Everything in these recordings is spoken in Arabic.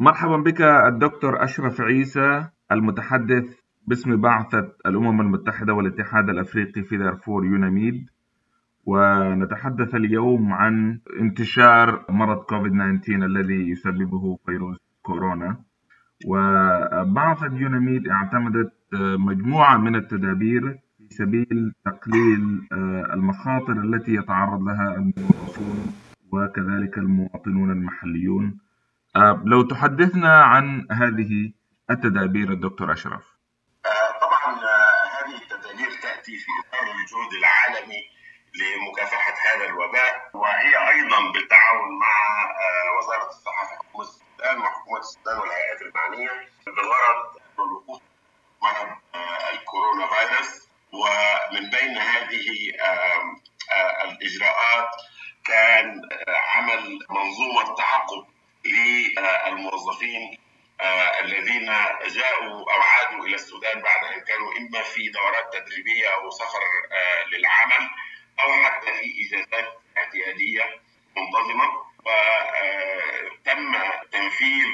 مرحبا بك الدكتور أشرف عيسى المتحدث باسم بعثة الأمم المتحدة والاتحاد الأفريقي في دارفور يوناميد. ونتحدث اليوم عن انتشار مرض كوفيد 19 الذي يسببه فيروس كورونا. وبعثة يوناميد اعتمدت مجموعة من التدابير في سبيل تقليل المخاطر التي يتعرض لها الموظفون وكذلك المواطنون المحليون. لو تحدثنا عن هذه التدابير الدكتور أشرف. طبعا هذه التدابير تأتي في إطار الجهد العالمي لمكافحة هذا الوباء وهي أيضا بالتعاون مع وزارة الصحة في حكومة السودان وحكومة السودان والهيئات المعنية بغرض الوقوف مرض الكورونا فيروس. ومن بين هذه الإجراءات كان عمل منظومة تعقب للموظفين الذين جاءوا أو عادوا إلى السودان بعد أن كانوا إما في دورات تدريبية أو سفر للعمل أو حتى في إجازات اعتيادية منتظمة. وتم تنفيذ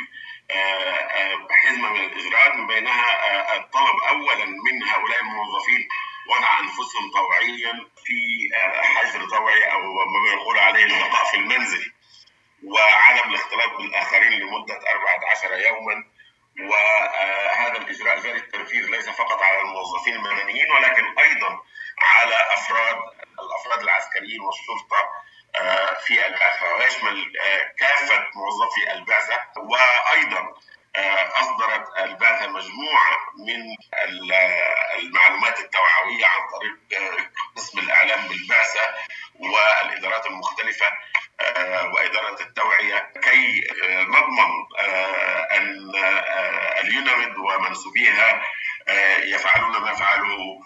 حزمة من الإجراءات من بينها الطلب اولا من هؤلاء الموظفين وضع أنفسهم طوعيا في حجر طوعي أو ما يقول عليه البقاء في المنزل. وعدم الاختلاط بالآخرين لمدة 14 يوما. وهذا الإجراء جاري التنفيذ ليس فقط على الموظفين المدنيين ولكن أيضا على أفراد الأفراد العسكريين والشرطه في البعثة. ويشمل كافة موظفي البعثة. وأيضا أصدرت البعثة مجموعة من المعلومات التوعوية عن طريق قسم الإعلام بالبعثة والإدارات المختلفة. وإدارة التوعية كي نضمن ان اليوناميد ومنسوبيها يفعلون ما فعلوا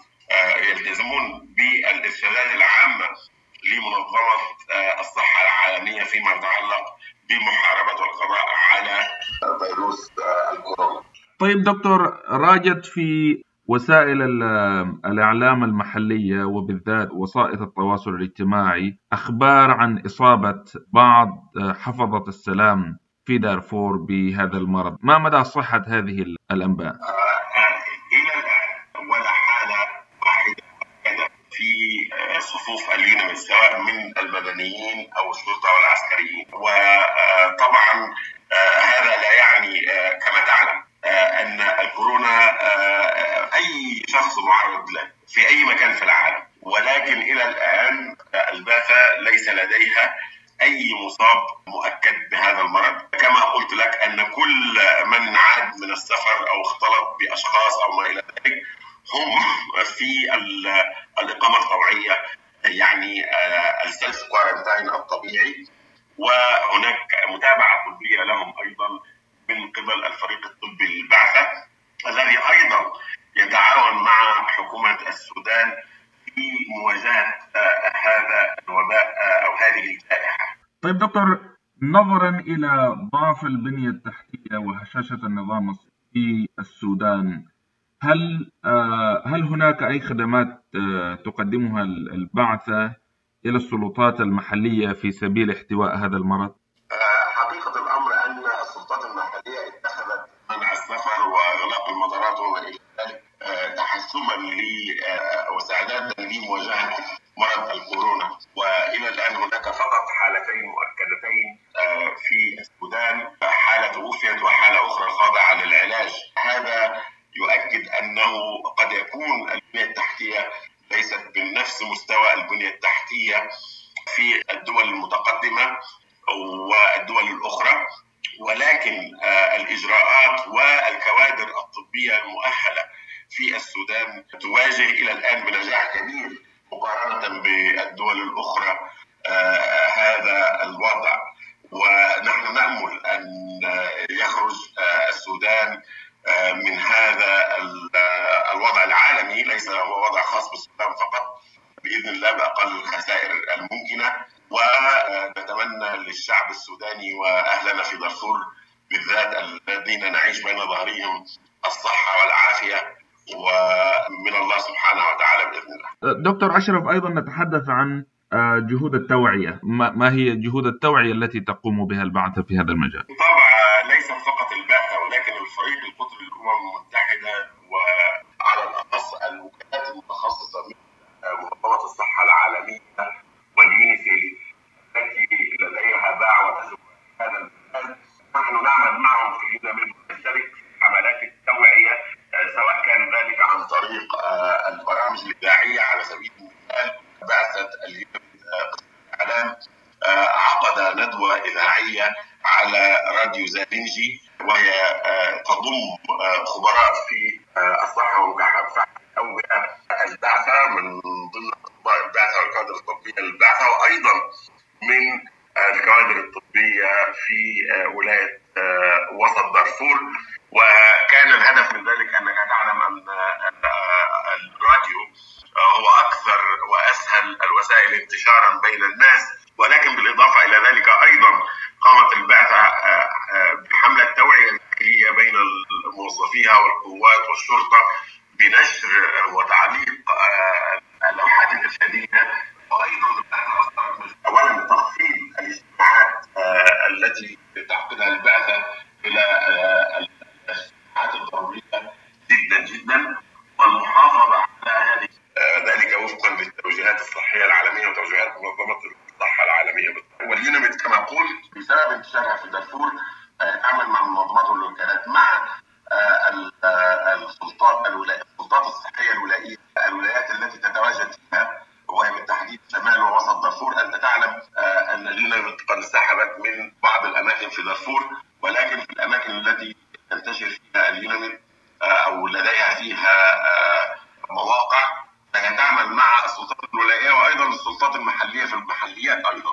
يلتزمون بالارشادات العامه لمنظمة الصحة العالمية فيما يتعلق بمحاربة والقضاء على فيروس الكورونا. طيب دكتور راجت في وسائل الإعلام المحلية وبالذات وسائط التواصل الاجتماعي أخبار عن إصابة بعض حفظة السلام في دارفور بهذا المرض ما مدى صحة هذه الأنباء؟ إلى الآن ولا حالة واحدة في صفوف اليونم سواء من المدنيين أو الشرطة والعسكريين وطبعا هذا لا يعني كما تعلم ان الكورونا اي شخص معرض له في اي مكان في العالم ولكن إلى الان البعثه ليس لديها اي مؤكد بهذا المرض. كما قلت لك أن كل من عاد من السفر أو اختلط بأشخاص أو ما إلى ذلك هم في الإقامة الطوعيه يعني السيلف كوارنتاين الطبيعي. وهناك متابعة طبية لهم أيضا من قبل الفريق الطبي للبعثة. الذي أيضا يتعاون مع حكومة السودان في مواجهة هذا الوباء أو هذه الجائحة. طيب دكتور نظرا إلى ضعف البنية التحتية وهشاشة النظام في السودان هل هل هناك أي خدمات تقدمها البعثة إلى السلطات المحلية في سبيل احتواء هذا المرض؟ حقيقة الأمر أن السلطات المحلية اتخذت منع السفر وإغلاق المطارات وما إلى ذلك تحسما واستعدادا لمواجهة مرض الكورونا أنه قد يكون البنية التحتية ليست بنفس مستوى البنية التحتية في الدول المتقدمة والدول الأخرى ولكن الإجراءات والكوادر الطبية المؤهلة في السودان تواجه إلى الآن بنجاح كبير مقارنة بالدول الأخرى هذا الوضع. ونحن نأمل أن يخرج السودان من هذا الوضع العالمي ليس هو وضع خاص بالسودان فقط بإذن الله بأقل الخسائر الممكنة ونتمنى للشعب السوداني وأهلنا في دارفور بالذات الذين نعيش بين ظهرهم الصحة والعافية ومن الله سبحانه وتعالى بإذن الله. دكتور أشرف أيضا نتحدث عن جهود التوعية، ما هي جهود التوعية التي تقوم بها البعثه في هذا المجال؟ طبعا ليس فقط طريق القطر للامم المتحده وعلى الاخص الوكالات المتخصصه من منظمه الصحه العالميه واليونيسيف التي لديها باع وتجربه هذا المجال نحن نعمل معهم في اليونان نشترك في حملات التوعيه سواء كان ذلك عن طريق البرامج الاذاعيه على سبيل المثال بعثه الاعلام عقد ندوه إذاعية على راديو زالينجي وهي تضم خبراء في ومكافحه الاوبئه البعثة من ضمن اطباء البعثة والكوادر الطبيه للبعثه وأيضا من الكوادر الطبيه في ولايه وسط دارفور وكان الهدف من ذلك انك تعلم ان الراديو هو أكثر واسهل الوسائل انتشارا بين الناس ولكن بالاضافه إلى ذلك أيضا قامت البعثه بحمله توعيه داخليه بين موظفيها والقوات والشرطه بنشر وتعليق اللوحات الارشاديه وأيضا البعثه اصدرت اولا تخفيض الاجتماعات التي تعقدها البعثه إلى الاجتماعات الضرورية جدا جدا والمحافظة على هذه. ذلك وفقا للتوجيهات الصحية العالمية وتوجيهات منظمة الصحه العالمية واليونميد كما قلت بسبب انتشارها في دارفور تعمل مع منظمات والوكالات مع السلطات السلطات الصحية في دارفور ولكن في الأماكن التي تنتشر فيها اليونميد أو لديها فيها مواقع فهي تعمل مع السلطات الولائيه وأيضا السلطات المحلية في المحليات أيضا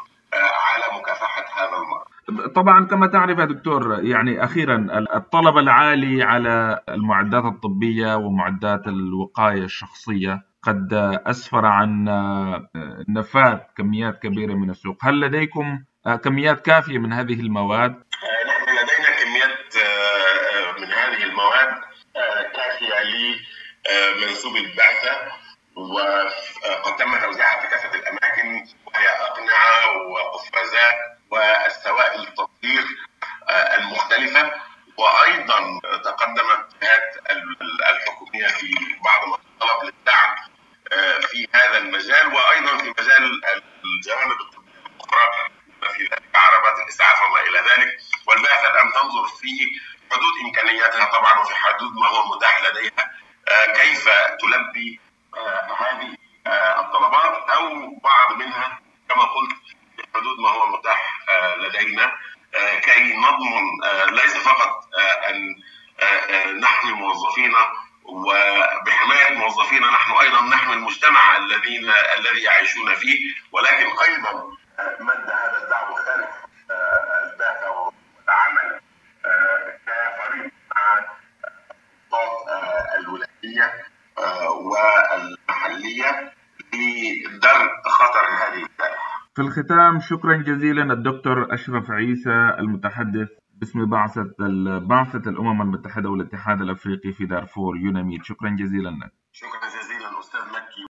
على مكافحة هذا المرض. طبعا كما تعرف يا دكتور يعني أخيرا الطلب العالي على المعدات الطبية ومعدات الوقاية الشخصية قد أسفر عن نفاذ كميات كبيرة من السوق، هل لديكم كميات كافية من هذه المواد؟ نحن لدينا كميات من هذه المواد كافية لمنسوب البعثة وقد تم توزيعها في كافه الأماكن وهي أقنعة وقفازات والسوائل التطهير المختلفة وأيضا تقدمت الجهات الحكوميه في بعض ما طلب للدعم في هذا المجال وأيضا في مجال الجوانب الطبيه الاخرى في ذلك عربات الاسعاف وما إلى ذلك والبعثه الان تنظر في حدود امكانياتها طبعا وفي حدود ما هو متاح لديها كيف تلبي هذه الطلبات أو بعض منها كما قلت في حدود ما هو متاح لدينا كي نضمن ليس فقط أن نحمي موظفينا وبحماية موظفينا نحن أيضا نحمي المجتمع الذين الذي يعيشون فيه ولكن أيضا مد في الختام شكرا جزيلا الدكتور أشرف عيسى المتحدث باسم بعثة بعثة الأمم المتحدة والاتحاد الأفريقي في دارفور يوناميد شكرا جزيلا لك. شكرا.